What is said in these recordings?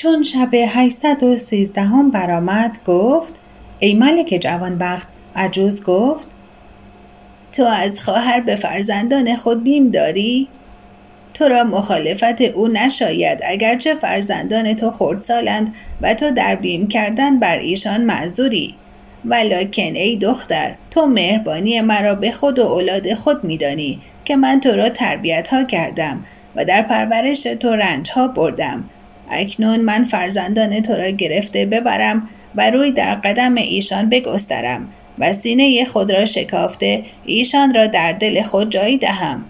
چون شب هشتصد و سیزدهم برآمد گفت ای ملک جوانبخت عجوز گفت تو از خواهر به فرزندان خود بیم داری؟ تو را مخالفت او نشاید اگرچه فرزندان تو خردسالند و تو در بیم کردن بر ایشان معذوری. ولکن ای دختر تو مهربانی مرا به خود و اولاد خود میدانی که من تو را تربیت ها کردم و در پرورش تو رنج ها بردم. اکنون من فرزندان تو را گرفته ببرم و روی در قدم ایشان بگسترم و سینه خود را شکافته ایشان را در دل خود جایی دهم.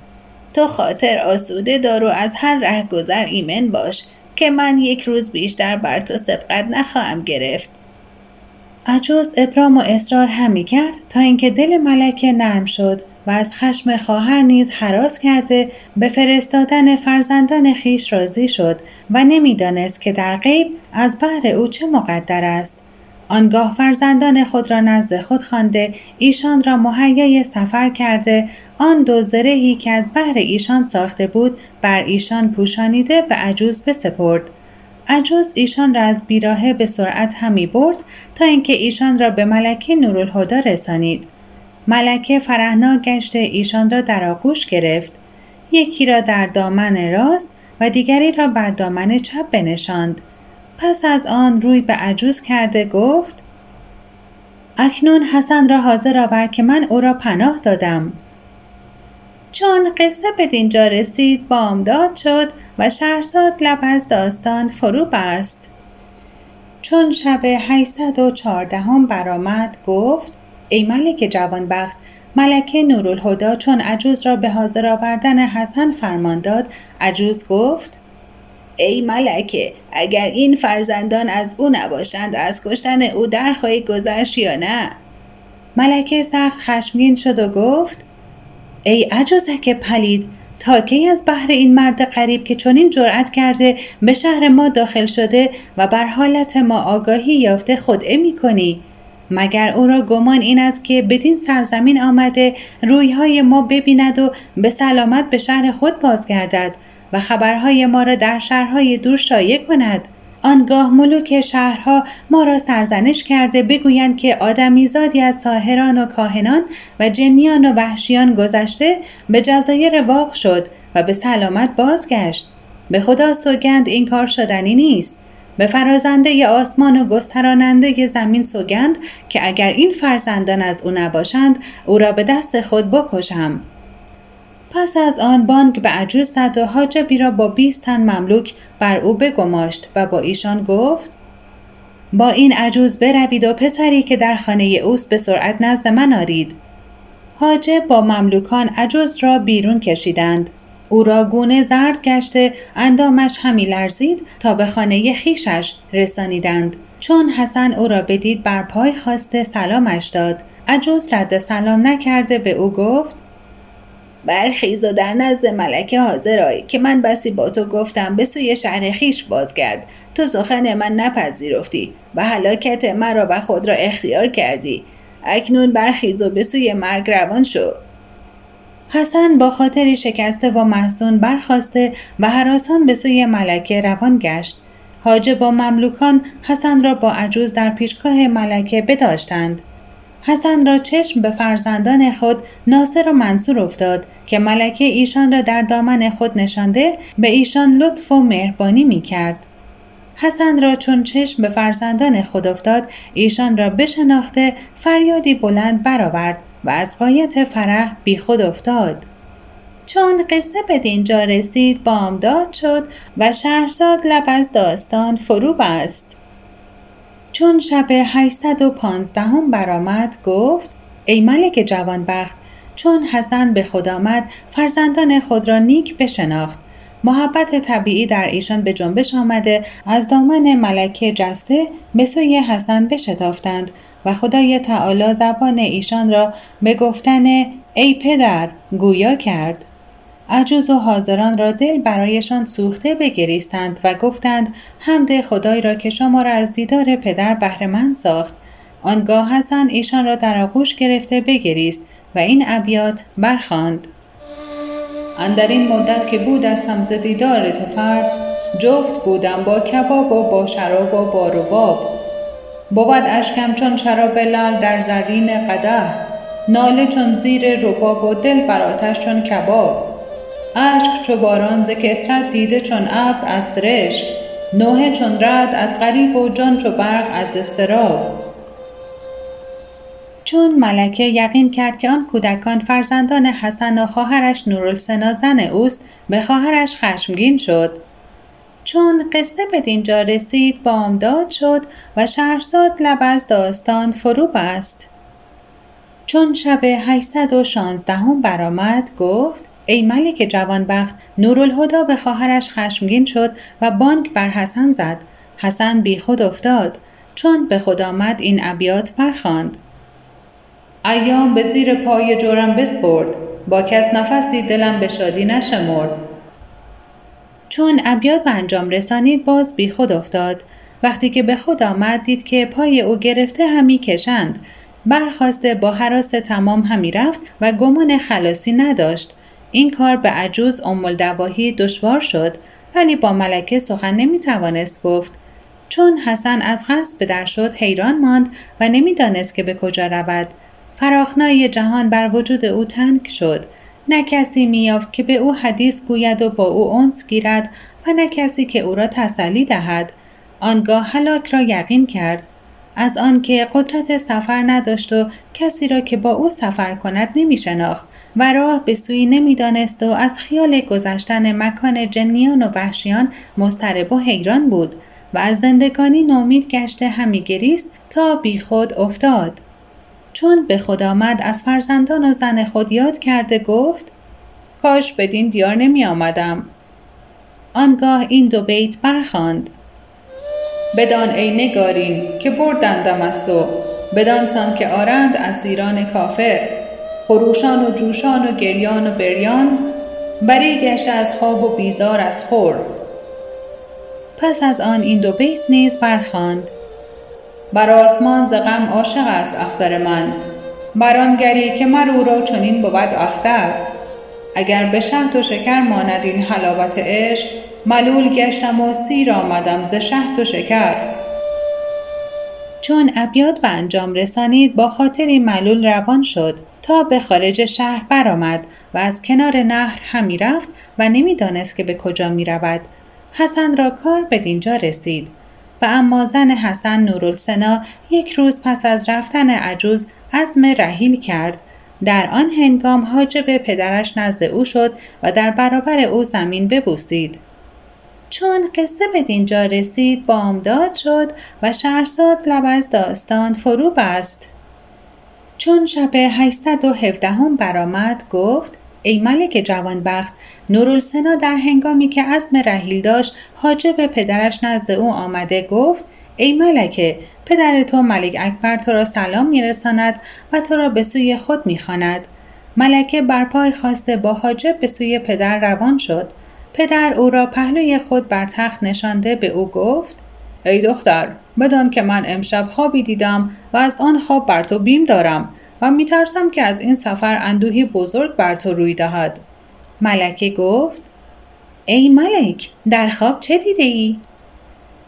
تو خاطر آسوده دار و از هر ره گذر ایمن باش که من یک روز بیشتر بر تو سبقت نخواهم گرفت. عجوز ابرام و اصرار همی کرد تا اینکه دل ملکه نرم شد. و از خشم خواهر نیز حراس کرده به فرستادن فرزندان خیش راضی شد و نمی‌دانست که در غیب از بهر او چه مقدر است. آنگاه فرزندان خود را نزد خود خوانده ایشان را مهیای سفر کرده آن دو زرهی که از بهر ایشان ساخته بود بر ایشان پوشانیده به عجوز بسپرد. عجوز ایشان را از بیراهه به سرعت همی برد تا اینکه ایشان را به ملکه نورالهدا رسانید. ملکه فرهناک گشته ایشان را در آغوش گرفت. یکی را در دامن راست و دیگری را بر دامن چپ بنشاند. پس از آن روی به عجوز کرده گفت اکنون حسن را حاضر آور که من او را پناه دادم. چون قصه به دینجا رسید بامداد شد و شهرزاد لب از داستان فرو بست. چون شب هیستد و چهاردهم برآمد گفت ای ملک جوانبخت ملکه نورالهدا چون عجوز را به حاضر آوردن حسن فرمان داد عجوز گفت ای ملکه اگر این فرزندان از او نباشند از کشتن او در خواهی گذشت یا نه؟ ملکه سخت خشمگین شد و گفت ای عجوزک پلید تا کی از بحر این مرد غریب که چنین جرأت کرده به شهر ما داخل شده و بر حالت ما آگاهی یافته خودعه می کنی مگر او را گمان این است که بدین سرزمین آمده رویهای ما ببیند و به سلامت به شهر خود بازگردد و خبرهای ما را در شهرهای دور شایع کند؟ آنگاه ملوک شهرها ما را سرزنش کرده بگویند که آدمیزادی از ساهران و کاهنان و جنیان و وحشیان گذشته به جزایر واق شد و به سلامت بازگشت. به خدا سوگند این کار شدنی نیست. به فرازنده آسمان و گستراننده زمین سوگند که اگر این فرزندان از او نباشند او را به دست خود بکشم. پس از آن بانک به عجوز زد و حاجبی را با بیست تن مملوک بر او بگماشت و با ایشان گفت با این عجوز بروید و پسری که در خانه اوست به سرعت نزد من آرید. حاجب با مملوکان عجوز را بیرون کشیدند. او را گونه زرد گشته اندامش همی لرزید تا به خانه خیشش رسانیدند. چون حسن او را بدید بر پای خواسته سلامش داد. عجوز رد سلام نکرده به او گفت برخیز و در نزد ملکه حاضر آی که من بسی با تو گفتم به سوی شهر خیش بازگرد. تو سخن من نپذیرفتی و هلاکت مرا و خود را اختیار کردی. اکنون برخیز و به سوی مرگ روان شو. حسن با خاطری شکسته و محسون برخواسته و حراسان به سوی ملکه روان گشت. حاجب با مملوکان حسن را با عجوز در پیشگاه ملکه بداشتند. حسن را چشم به فرزندان خود ناصر و منصور افتاد که ملکه ایشان را در دامن خود نشانده به ایشان لطف و مهربانی می کرد. حسن را چون چشم به فرزندان خود افتاد ایشان را بشناخته فریادی بلند برآورد. و از قایت فرح بی خود افتاد. چون قصه به دینجا رسید بامداد شد و شهرزاد لب از داستان فرو بست. چون شب 815 هم برآمد گفت ای ملک جوانبخت چون حسن به خود آمد فرزندان خود را نیک بشناخت محبت طبیعی در ایشان به جنبش آمده از دامن ملکه جسته به سوی حسن بشتافتند و خدای تعالی زبان ایشان را به گفتن ای پدر گویا کرد. عجوز و حاضران را دل برایشان سوخته بگریستند و گفتند حمد خدای را که شما را از دیدار پدر بهرهمند ساخت. آنگاه حسن ایشان را در آغوش گرفته بگریست و این ابیات برخواند اندر این مدت که بود از ز دیدار تو فرد جفت بودم با کباب و با شراب و با رباب. بود اشکم چون شراب لال در زرین قده ناله چون زیر رباب و دل بر چون کباب. اشک چو باران ز کسرت دیده چون ابر از سرشک نوحه چون رد از غریب و جان چو برق از استراب چون ملکه یقین کرد که آن کودکان فرزندان حسن و خواهرش نورالسنا زن اوست به خواهرش خشمگین شد. چون قصه به دینجا رسید بامداد شد و شهرزاد لب از داستان فرو بست. چون شب 816 هم برآمد گفت ای ملک جوانبخت نورالهدا به خواهرش خشمگین شد و بانک بر حسن زد. حسن بی خود افتاد چون به خود آمد این ابیات برخواند ایام به زیر پای جورم بسپرد با کس نفسی دلم به شادی نشمرد. چون ابیات به انجام رسانید باز بی خود افتاد. وقتی که به خود آمد دید که پای او گرفته همی کشند. برخواسته با حراس تمام همی رفت و گمان خلاصی نداشت. این کار به عجوز ام دواهی دشوار شد ولی با ملکه سخن نمی توانست گفت. چون حسن از قصد به در شد حیران ماند و نمی‌دانست که به کجا رود. فراخنای جهان بر وجود او تنگ شد. نه کسی میافت که به او حدیث گوید و با او انس گیرد و نه کسی که او را تسلی دهد. آنگاه هلاک را یقین کرد. از آنکه قدرت سفر نداشت و کسی را که با او سفر کند نمی شناخت و راه به سوی نمی‌دانست و از خیال گذشتن مکان جنیان و وحشیان مضطرب و حیران بود و از زندگانی نومید گشته همی گریست تا بیخود افتاد. چون به خود آمد از فرزندان و زن خود یاد کرده گفت کاش بدین دیار نمی آمدم. آنگاه این دو بیت برخاند. بدان ای نگارین که بردندم از تو بدانسان که آرند از ایران کافر خروشان و جوشان و گریان و بریان بری گشته از خواب و بیزار از خور. پس از آن این دو بیت نیز برخاند. بر آسمان ز غم عاشق است اختر من. بر گری که مر او را چنین بود اختر. اگر به شهد و شکر ماند این حلاوت عشق ملول گشتم و سیر آمدم ز شهد و شکر. چون ابیات به انجام رسانید با خاطری ملول روان شد. تا به خارج شهر برآمد و از کنار نهر همی رفت و نمی‌دانست که به کجا می رود. حسن را کار به دینجا رسید. و اما زن حسن نورالسنا یک روز پس از رفتن عجوز عزم رحیل کرد. در آن هنگام حاجب پدرش نزد او شد و در برابر او زمین ببوسید. چون قصه به دینجا رسید بامداد شد و شهرزاد لب از داستان فرو بست. چون شب 817 هم برآمد گفت ای ملک جوانبخت نورالسنا در هنگامی که عزم رحیل داشت حاجب پدرش نزد او آمده گفت ای ملکه پدر تو ملک اکبر تو را سلام میرساند و تو را به سوی خود می‌خواند. ملکه بر پای خواسته با حاجب به سوی پدر روان شد. پدر او را پهلوی خود بر تخت نشانده به او گفت ای دختر بدان که من امشب خوابی دیدم و از آن خواب بر تو بیم دارم. و میترسم که از این سفر اندوهی بزرگ بر تو روی دهد. ملکه گفت ای ملک در خواب چه دیده ای؟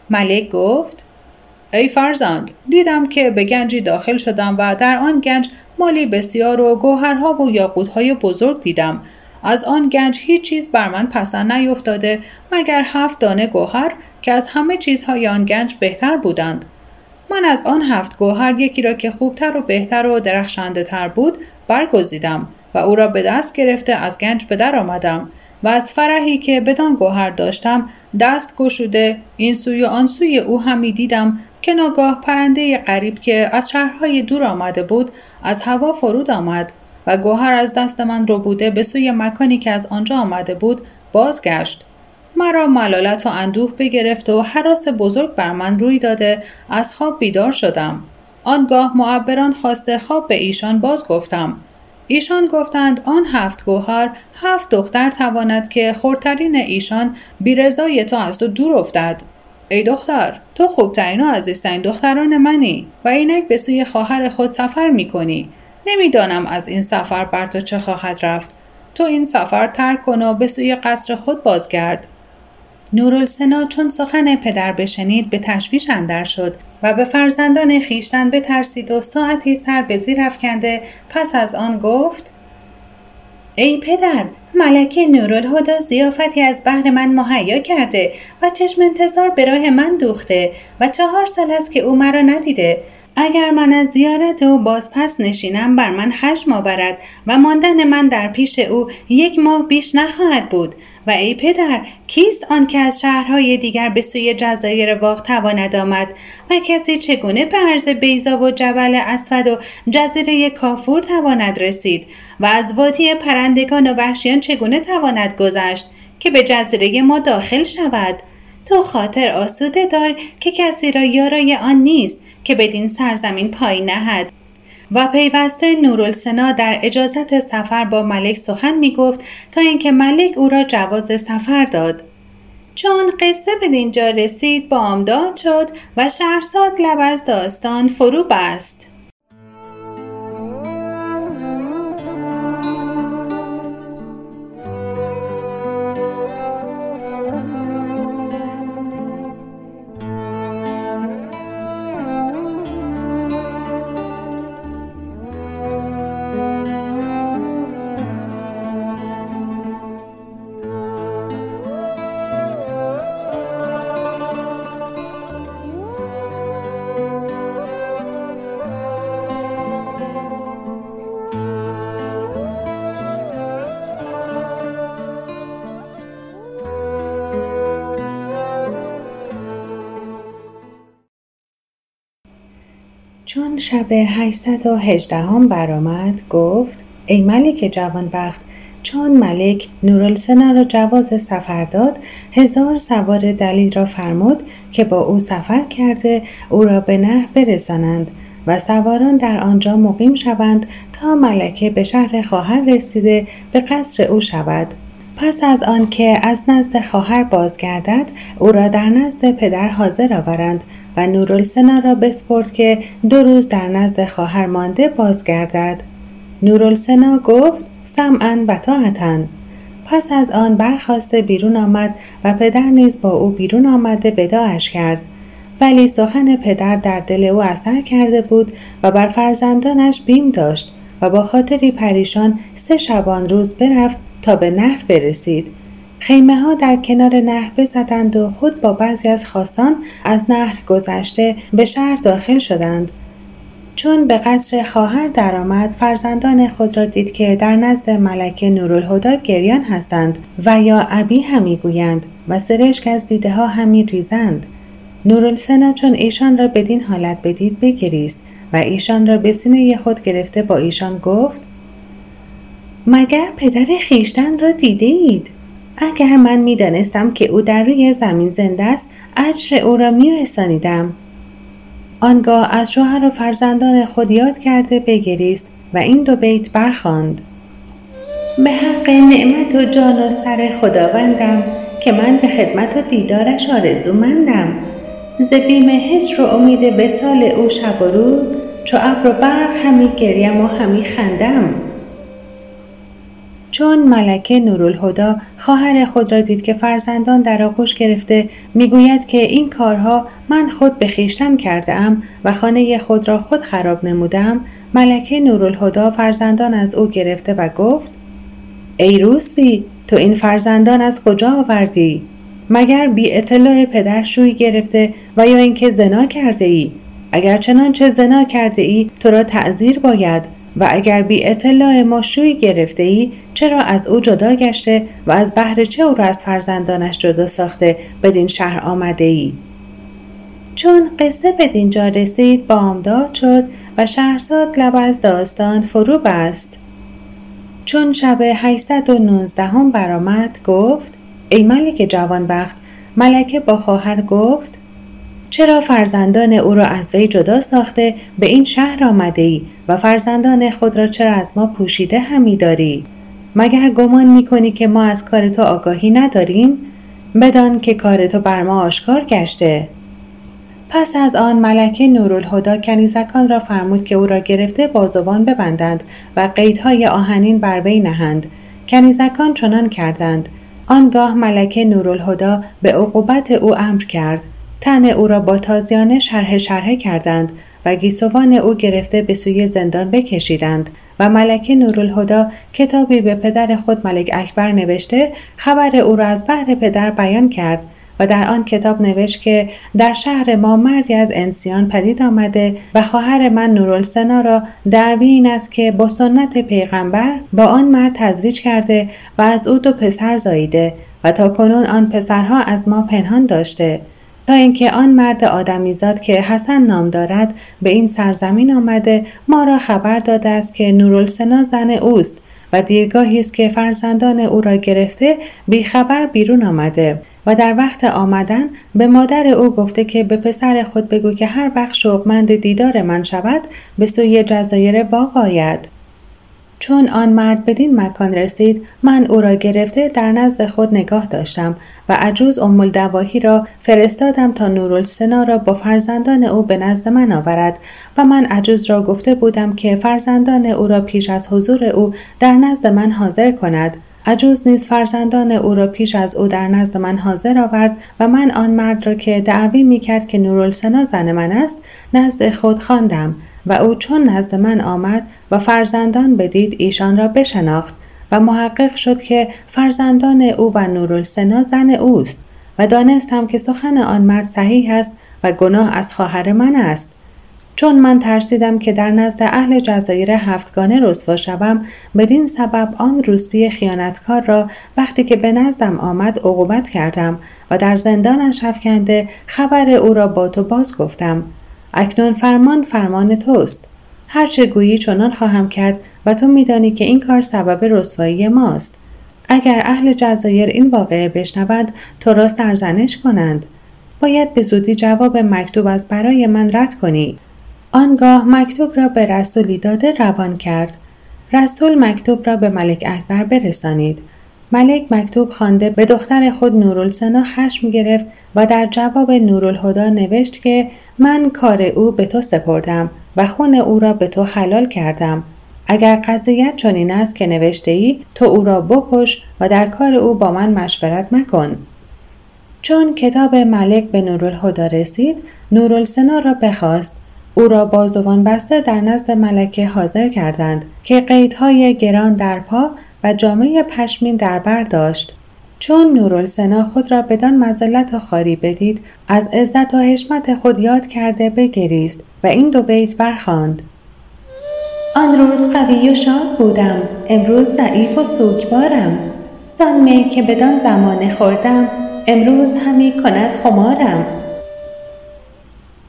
ملک گفت ای فرزند دیدم که به گنجی داخل شدم و در آن گنج مالی بسیار و گوهرها و یاقوتهای بزرگ دیدم. از آن گنج هیچ چیز بر من پسند نیفتاده مگر هفت دانه گوهر که از همه چیزهای آن گنج بهتر بودند؟ من از آن هفت گوهر یکی را که خوبتر و بهتر و درخشنده تر بود برگزیدم و او را به دست گرفته از گنج به در آمدم و از فرحی که بدان گوهر داشتم دست گشوده این سوی و آن سوی او همی دیدم که ناگاه پرنده غریب که از شهرهای دور آمده بود از هوا فرود آمد و گوهر از دست من رو بوده به سوی مکانی که از آنجا آمده بود بازگشت. مرا ملالت و اندوه بگرفت و حراس بزرگ بر من روی داده. از خواب بیدار شدم. آنگاه معبران خواسته خواب به ایشان باز گفتم. ایشان گفتند آن هفت گوهر هفت دختر تواند که خورترین ایشان بیرضای تو از تو دور افتد. ای دختر تو خوبترین و عزیزترین دختران منی و اینک به سوی خواهر خود سفر می کنی نمی‌دانم از این سفر بر تو چه خواهد رفت. تو این سفر ترک کن و به سوی قصر خود بازگرد. نورالسنا چون سخن پدر بشنید به تشویش اندر شد و به فرزندان خیشتن بترسید و ساعتی سر به زیر افکنده پس از آن گفت ای پدر ملکه نورالهدا زیافتی از بحر من مهیا کرده و چشم انتظار به راه من دوخته و چهار سال است که او مرا ندیده. اگر من از زیارت او بازپس نشینم بر من خشم آورد و ماندن من در پیش او یک ماه بیش نخواهد بود. و ای پدر کیست آن که از شهرهای دیگر به سوی جزایر واق تواند آمد؟ و کسی چگونه به عرض بیزا و جبل اسود و جزیره کافور تواند رسید؟ و از وادی پرندگان و وحشیان چگونه تواند گذشت که به جزیره ما داخل شود؟ تو خاطر آسوده دار که کسی را یارای آن نیست. که بدین سرزمین پای نهد. و پیوسته نورالسنا در اجازت سفر با ملک سخن می گفت تا اینکه ملک او را جواز سفر داد. چون قصه به دینجا رسید بامداد شد و شهرزاد لب از داستان فرو بست. شب 818 هم برآمد گفت ای ملک جوانبخت چون ملک نورالسنا را جواز سفر داد هزار سوار دلیل را فرمود که با او سفر کرده او را به نهر برسانند و سواران در آنجا مقیم شوند تا ملکه به شهر خواهر رسیده به قصر او شود. پس از آنکه از نزد خواهر بازگردد او را در نزد پدر حاضر آورند و نورالسنا را بسپرد که دو روز در نزد خواهر مانده بازگردد. نورالسنا گفت سمعا و طاعتا. پس از آن برخواسته بیرون آمد و پدر نیز با او بیرون آمده بداعش کرد. ولی سخن پدر در دل او اثر کرده بود و بر فرزندانش بیم داشت و با خاطری پریشان سه شبان روز برفت تا به نهر برسید. خیمه ها در کنار نهر بزدند و خود با بعضی از خاصان از نهر گذشته به شهر داخل شدند. چون به قصر خواهر درآمد فرزندان خود را دید که در نزد ملکه نورالهدا گریان هستند و یا ابی همی گویند و سرشک از دیده ها همی ریزند. نورالسنا چون ایشان را بدین حالت بدید بگریست و ایشان را به سینه خود گرفته با ایشان گفت مگر پدر خیشتن را دیده اید؟ اگر من می دانستم که او در روی زمین زنده است اجر او را می رسانیدم. آنگاه از شوهر و فرزندان خود یاد کرده بگریست و این دو بیت برخواند. به حق نعمت و جان و سر خداوندم که من به خدمت و دیدارش آرزومندم ز بیم هجر و امید وسال او شب و روز چو ابر و برق همی گریم و همی خندم چون ملکه نورالهدا خواهر خود را دید که فرزندان در آغوش گرفته می‌گوید که این کارها من خود به خویشتن کرده ام و خانه خود را خود خراب نمودم ملکه نورالهدا فرزندان از او گرفته و گفت ای روسبی تو این فرزندان از کجا آوردی؟ مگر بی اطلاع پدر شوی گرفته و یا اینکه زنا کرده ای اگر چنانچه زنا کرده ای تو را تعذیر باید و اگر بی اطلاع مشروعی گرفته ای چرا از او جدا گشته و از بهر چه او را از فرزندانش جدا ساخته بدین شهر آمده ای؟ چون قصه به دینجا رسید بامداد شد و شهرزاد لب از داستان فرو بست چون شب 819 هم برآمد گفت ای ملک جوانبخت ملکه با خواهر گفت چرا فرزندان او را از وی جدا ساخته به این شهر آمده ای و فرزندان خود را چرا از ما پوشیده همی داری؟ مگر گمان می کنی که ما از کار تو آگاهی نداریم؟ بدان که کار تو بر ما آشکار گشته پس از آن ملکه نورالهدا کنیزکان را فرمود که او را گرفته بازوان ببندند و قیدهای آهنین بر وی نهند کنیزکان چنان کردند آنگاه ملکه نورالهدا به عقوبت او امر کرد تن او را با تازیانه شرح شرحه کردند و گیسوان او گرفته به سوی زندان بکشیدند و ملکه نورالهدا کتابی به پدر خود ملک اکبر نوشته خبر او را از بحر پدر بیان کرد و در آن کتاب نوشت که در شهر ما مردی از انسیان پدید آمده و خواهر من نورالسنا را دعوی این است که با سنت پیغمبر با آن مرد تزویج کرده و از او دو پسر زاییده و تا کنون آن پسرها از ما پنهان داشته. تا اینکه آن مرد آدمیزاد که حسن نام دارد به این سرزمین آمده ما را خبر داده است که نورالسنا زن اوست و دیرگاهی است که فرزندان او را گرفته بیخبر بیرون آمده و در وقت آمدن به مادر او گفته که به پسر خود بگو که هر وقت شوقمند دیدار من شود به سوی جزایر باغ آید. چون آن مرد بدین مکان رسید من او را گرفته در نزد خود نگاه داشتم و عجوز ام دواهی را فرستادم تا نورالسنا را با فرزندان او به نزد من آورد و من عجوز را گفته بودم که فرزندان او را پیش از حضور او در نزد من حاضر کند. عجوز نیز فرزندان او را پیش از او در نزد من حاضر آورد و من آن مرد را که دعوی می کرد که نورالسنا زن من است نزد خود خواندم. و او چون نزد من آمد و فرزندان بدید ایشان را بشناخت و محقق شد که فرزندان او و نورالسنا زن اوست و دانستم که سخن آن مرد صحیح است و گناه از خواهر من است. چون من ترسیدم که در نزد اهل جزایر هفتگانه رسوا شوم بدین سبب آن روسبی خیانتکار را وقتی که به نزدم آمد عقوبت کردم و در زندانش افکنده خبر او را با تو باز گفتم اکنون فرمان فرمان توست. هرچه گویی چنان خواهم کرد و تو میدانی که این کار سبب رسوایی ماست. اگر اهل جزایر این واقعه بشنوند تو را سرزنش کنند. باید به زودی جواب مکتوب از برای من رد کنی. آنگاه مکتوب را به رسولی داده روان کرد. رسول مکتوب را به ملک اکبر برسانید. ملک مکتوب خوانده به دختر خود نورالسنا خشم گرفت و در جواب نورالهدا نوشت که من کار او به تو سپردم و خون او را به تو حلال کردم. اگر قضیت چنین است که نوشته ای تو او را بکش و در کار او با من مشورت مکن. چون کتاب ملک به نورالهدا رسید نورالسنا را بخواست. او را بازوان بسته در نزد ملکه حاضر کردند که قیدهای گران در پا و جامعه پشمین در بر داشت. چون نورالسنا خود را بدان مزلت و خاری بدید از عزت و حشمت خود یاد کرده بگریست و این دو بیت برخواند آن روز قوی و شاد بودم امروز ضعیف و سوگوارم. زان می که بدان زمان خوردم امروز همی کند خمارم.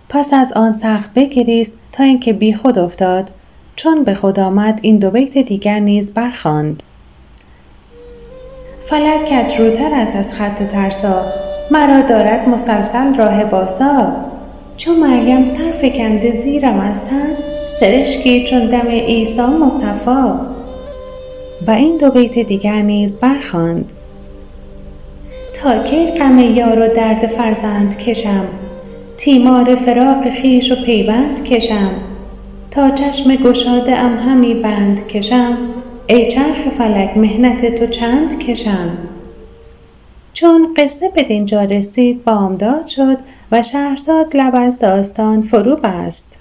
پس از آن سخت بگریست تا اینکه بی خود افتاد چون به خود آمد این دو بیت دیگر نیز برخواند فلک کجروتر است از خط ترسا. مرا دارد مسلسل راه باسا چون مریم سر فکنده زیرم از تن سرشکی چون دم عیسی مصفا و این دو بیت دیگر نیز برخواند. تا کی غم یار و درد فرزند کشم؟ تیمار فراق خیش و پیوند کشم؟ تا چشم گشاده ام همی بند کشم؟ ای چرخ فلک مهنت تو چند کشم؟ چون قصه به دینجا رسید بامداد شد و شهرزاد لب از داستان فرو بست.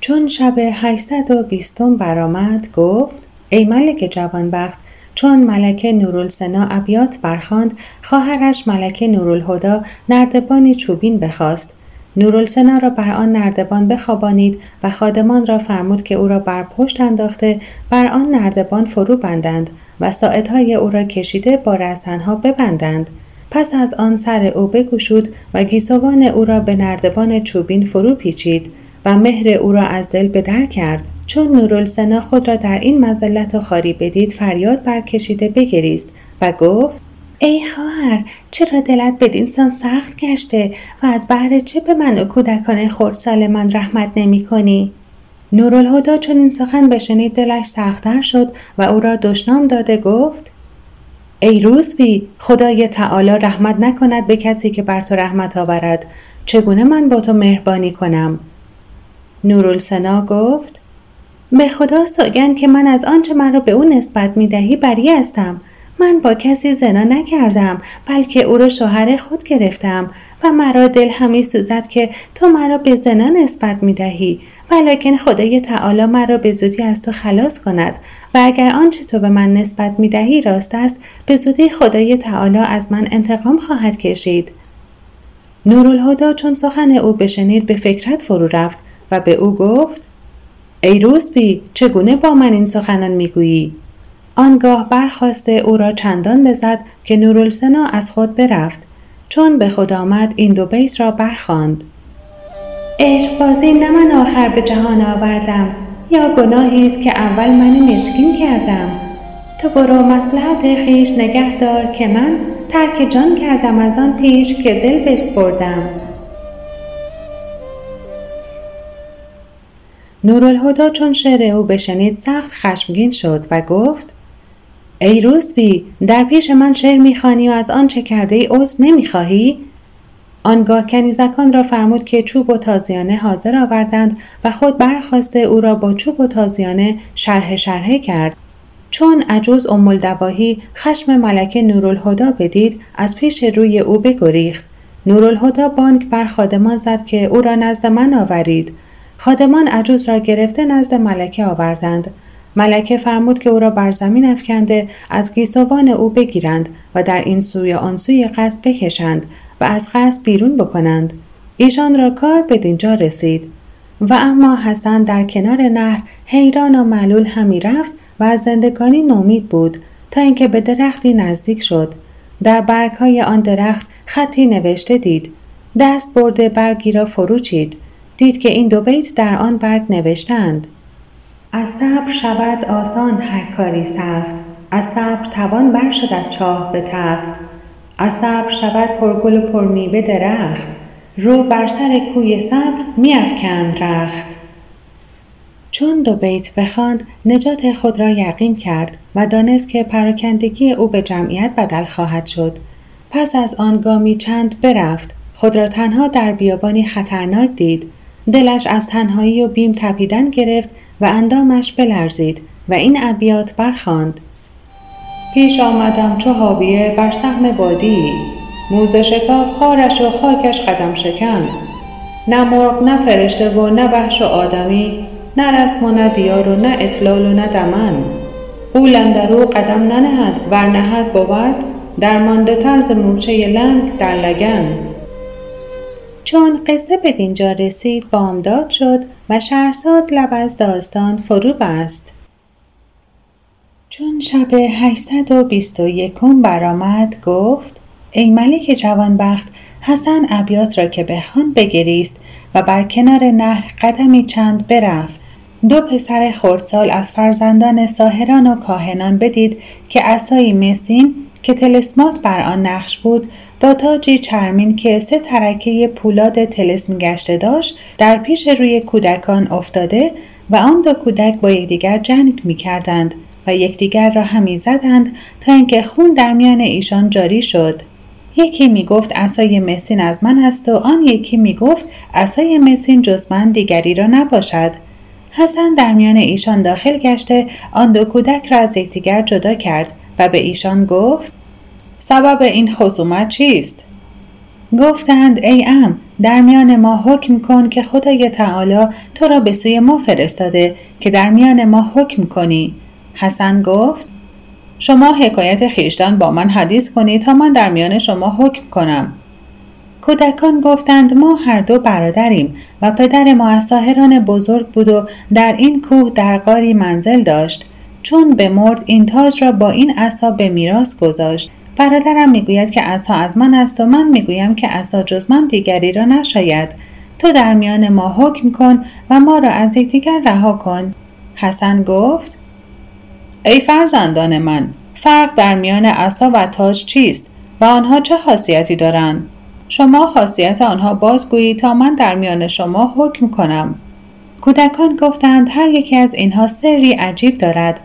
چون شب هشتصد و بیستم برآمد گفت ای ملک جوانبخت چون ملکه نورالسنا ابیات برخواند خواهرش ملکه نورالهدا نردبانی چوبین بخواست. نورالسنا را بر آن نردبان بخوابانید و خادمان را فرمود که او را بر پشت انداخته بر آن نردبان فرو بندند و ساعدهای او را کشیده با رسنها ببندند. پس از آن سر او بگشود و گیسوان او را به نردبان چوبین فرو پیچید و مهر او را از دل به در کرد. چون نورالسنا خود را در این مزلت و خاری بدید فریاد برکشیده بگریست و گفت ای خواهر چرا دلت بدینسان سخت گشته و از بهر چه به من و کودکان خردسال من رحمت نمی کنی؟ نورالهدا چون این سخن بشنید دلش سختتر شد و او را دشنام داده گفت ای روزبی خدای تعالی رحمت نکند به کسی که بر تو رحمت آورد. چگونه من با تو مهربانی کنم؟ نورالسنا گفت به خدا سوگند که من از آنچه مرا به او نسبت می دهی بری هستم. من با کسی زنا نکردم بلکه او را شوهر خود گرفتم و مرا دل همی سوزد که تو مرا به زنا نسبت می دهی ولیکن خدای تعالی مرا به زودی از تو خلاص کند و اگر آنچه تو به من نسبت می دهی راست است به زودی خدای تعالی از من انتقام خواهد کشید. نورالهدا چون سخن او بشنید به فکرت فرو رفت و به او گفت ای روزبی چگونه با من این سخنان می‌گویی آنگاه برخواسته او را چندان بزد که نورالسنا از خود برفت. چون به خود آمد این دو بیت را برخواند. عشق بازی نه من آخر به جهان آوردم یا گناهی است که اول من مسکین کردم. تو برو مسلحت خیش نگه دار که من ترک جان کردم از آن پیش که دل بسپردم. نورالهدا چون شعر او بشنید سخت خشمگین شد و گفت ای روزبی در پیش من شعر می‌خوانی و از آنچه کرده ای عذر نمی‌خواهی؟ آنگاه کنیزکان را فرمود که چوب و تازیانه حاضر آوردند و خود برخواسته او را با چوب و تازیانه شرح شرحه کرد. چون عجوز ام الدواهی خشم ملکه نورالهدا بدید از پیش روی او بگریخت. نورالهدا بانک بر خادمان زد که او را نزد من آورید. خادمان عجوز را گرفته نزد ملکه آوردند. ملکه فرمود که او را بر زمین افکنده از گیسوان او بگیرند و در این سوی آن سوی قصد بکشند و از قصد بیرون بکنند. ایشان را کار به دینجا رسید و اما حسن در کنار نهر حیران و معلول همی رفت و از زندگانی نومید بود تا اینکه به درختی نزدیک شد. در برگهای آن درخت خطی نوشته دید. دست برده برگی را فرو چید دید که این دو بیت در آن برگ نوشتند از صبر شود آسان هر کاری سخت از صبر توان بر شد از چاه به تخت. از صبر شود پرگل و پرمیوه درخت رو بر سر کوی صبر میافکند رخت. چون دو بیت بخواند نجات خود را یقین کرد و دانست که پراکندگی او به جمعیت بدل خواهد شد. پس از آن گامی چند برفت خود را تنها در بیابانی خطرناک دید. دلش از تنهایی و بیم تپیدن گرفت و اندامش بلرزید و این ابیات برخواند پیش آمدم چو حاویه بر سهم بادی. موزه شکاف خارش و خاکش قدم شکن. نه مرغ نه فرشته و نه وحش و آدمی نه رسم و نه دیار و نه اطلال و نه دمن. قول اندرو قدم ننهد ور نهد بود درمانده تر مورچه لنگ در لگن. چون قصه به دینجا رسید بامداد شد و شهرزاد لب از داستان فرو بست. چون شب 821 برآمد گفت ای ملک جوانبخت حسن ابیات را که بخوان بگریست و بر کنار نهر قدمی چند برفت. دو پسر خردسال از فرزندان ساهران و کاهنان بدید که عصایی مسین که تلسمات بر آن نقش بود با تاجی چرمین که سه ترکه پولاد تلسم گشته داشت در پیش روی کودکان افتاده و آن دو کودک با یکدیگر جنگ می کردند و یکدیگر را همی زدند تا اینکه خون در میان ایشان جاری شد. یکی می گفت عصای مسین از من است و آن یکی می گفت عصای مسین جز من دیگری را نباشد. حسن در میان ایشان داخل گشته آن دو کودک را از یکدیگر جدا کرد و به ایشان گفت سبب این خصومت چیست؟ گفتند ای ام در میان ما حکم کن که خدای تعالی تو را به سوی ما فرستاده که در میان ما حکم کنی. حسن گفت شما حکایت خیشتن با من حدیث کنی تا من در میان شما حکم کنم. کودکان گفتند ما هر دو برادریم و پدر ما از ساهران بزرگ بود و در این کوه در غاری منزل داشت. چون به مرد این تاج را با این عصا به میراث گذاشت برادرم می‌گوید که عصا از من است و من می‌گویم که عصا جز من دیگری را نشاید. تو در میان ما حکم کن و ما را از یکدیگر رها کن. حسن گفت ای فرزندان من فرق در میان عصا و تاج چیست و آنها چه خاصیتی دارند؟ شما خاصیت آنها بازگویید تا من در میان شما حکم کنم. کودکان گفتند هر یکی از اینها سری عجیب دارد.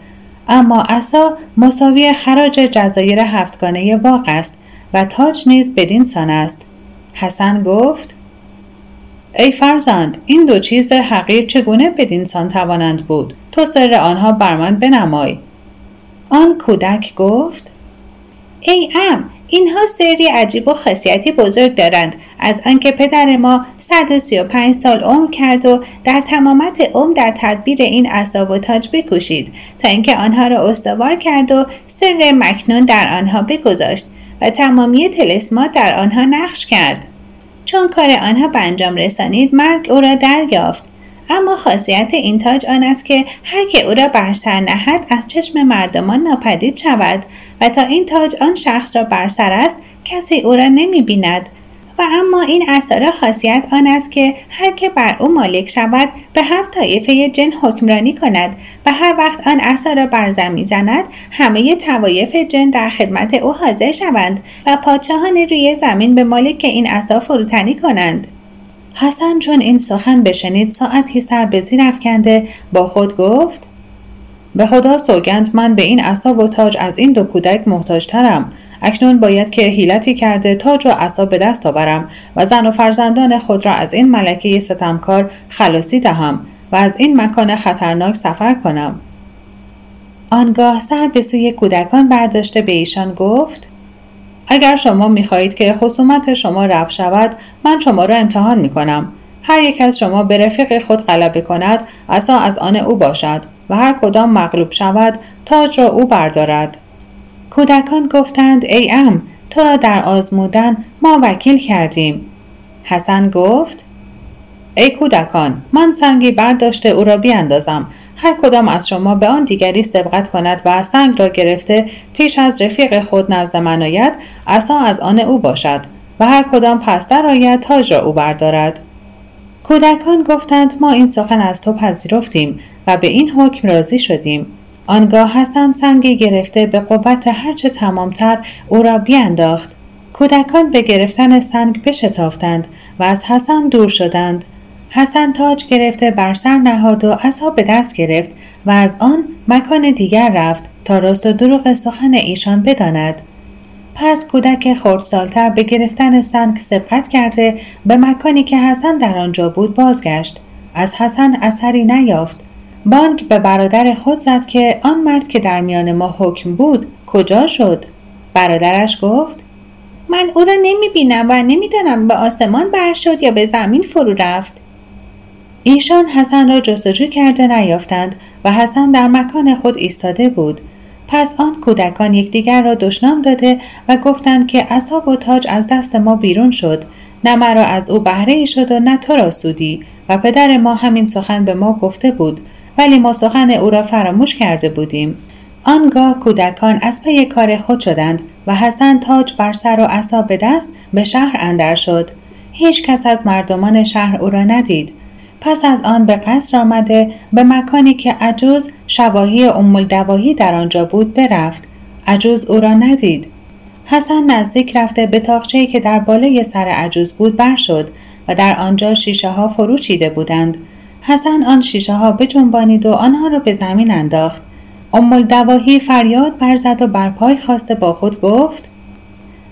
اما عصا مساوی خراج جزایر هفتگانه واق است و تاج نیز بدین سان است. حسن گفت ای فرزند این دو چیز حقیر چگونه بدین سان توانند بود؟ تو سر آنها بر من بنمای. آن کودک گفت ای ام اینها سری عجیب و خاصیتی بزرگ دارند. از آنکه پدر ما 135 سال عمر کرد و در تمامت عمر در تدبیر این اصاب و تاج بکوشید تا اینکه آنها را استوار کرد و سر مکنون در آنها بگذاشت و تمامی تلسمات در آنها نقش کرد. چون کار آنها به انجام رسانید مرگ او را دریافت. اما خاصیت این تاج آن است که هر که او را بر سر نهد از چشم مردمان ناپدید شود و تا این تاج آن شخص را بر سر است کسی او را نمی بیند. و اما این اثر خاصیت آن است که هر که بر او مالک شود به هفت طایفه جن حکمرانی کند و هر وقت آن اثر را بر زمین زند همه توایف جن در خدمت او حاضر شوند و پادشاهان روی زمین به مالک این اصا فروتنی کنند. حسن چون این سخن بشنید ساعتی سر به زیر افکنده با خود گفت به خدا سوگند من به این عصا و تاج از این دو کودک محتاجترم. اکنون باید که حیلتی کرده تاج و عصا به دست آورم و زن و فرزندان خود را از این ملکه ستمکار خلاصی دهم و از این مکان خطرناک سفر کنم. آنگاه سر به سوی کودکان برداشته به ایشان گفت اگر شما می‌خواهید که خصومت شما رفت شود من شما را امتحان می کنم. هر یک از شما به رفیق خود غلبه کند عصا از آن او باشد و هر کدام مغلوب شود تاج را او بردارد. کودکان گفتند ای ام تو را در آزمودن ما وکیل کردیم. حسن گفت ای کودکان من سنگی برداشته او را بیاندازم. هر کدام از شما به آن دیگری سبقت کند و سنگ را گرفته پیش از رفیق خود نزد من آید عصا از آن او باشد و هر کدام پستر آید تاج را او بردارد. کودکان گفتند ما این سخن از تو پذیرفتیم و به این حکم راضی شدیم. آنگاه حسن سنگی گرفته به قوت هرچه تمامتر او را بیانداخت کودکان به گرفتن سنگ بشتافتند و از حسن دور شدند. حسن تاج گرفته بر سر نهاد و عصا به دست گرفت و از آن مکان دیگر رفت تا راست و دروغ سخن ایشان بداند. پس کودک خردسالتر به گرفتن سنگ سبقت کرده به مکانی که حسن در آنجا بود بازگشت. از حسن اثری نیافت. بانک به برادر خود زد که آن مرد که در میان ما حکم بود کجا شد؟ برادرش گفت من او را نمی بینم و نمی‌دانم به آسمان بر شد یا به زمین فرو رفت. ایشان حسن را جستجو کرده نیافتند و حسن در مکان خود ایستاده بود. پس آن کودکان یکدیگر را دشنام داده و گفتند که اصاب و تاج از دست ما بیرون شد. نه مرا از او بهره شد و نه تو را سودی. و پدر ما همین سخن به ما گفته بود. ولی ما سخن او را فراموش کرده بودیم. آنگاه کودکان از پی کار خود شدند و حسن تاج بر سر و عصا به دست به شهر اندر شد. هیچ کس از مردمان شهر او را ندید. پس از آن به قصر آمده به مکانی که عجوز شواهی ام دواهی در آنجا بود برفت. عجوز او را ندید. حسن نزدیک رفته به تاخچه‌ای که در بالای سر عجوز بود بر شد و در آنجا شیشه ها فرو چیده بودند. حسن آن شیشه ها بجنبانید و آنها را به زمین انداخت. ام دواهی فریاد برزد و بر پای خواسته با خود گفت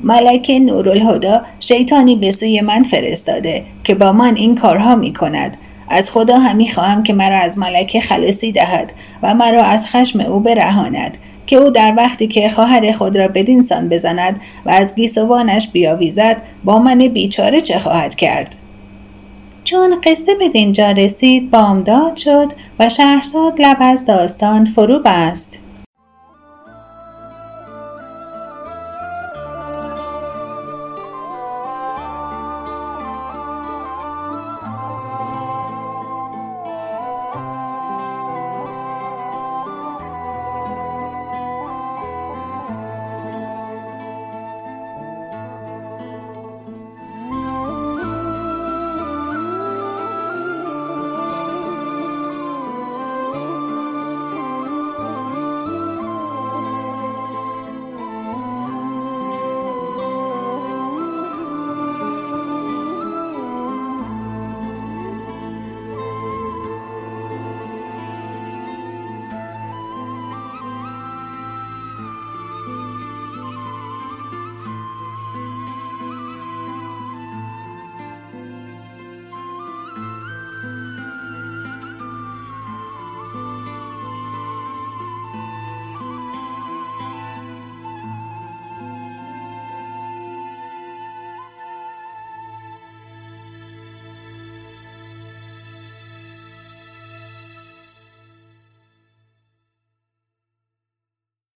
ملک نورالهدا شیطانی به سوی من فرستاده که با من این کارها می کند از خدا همی خواهم که مرا از ملکه خلاصی دهد و مرا از خشم او برهاند که او در وقتی که خواهر خود را بدین سان بزند و از گیسوانش بیاویزد با من بیچاره چه خواهد کرد؟ چون قصه به دینجا رسید بامداد شد و شهرزاد لب از داستان فرو بست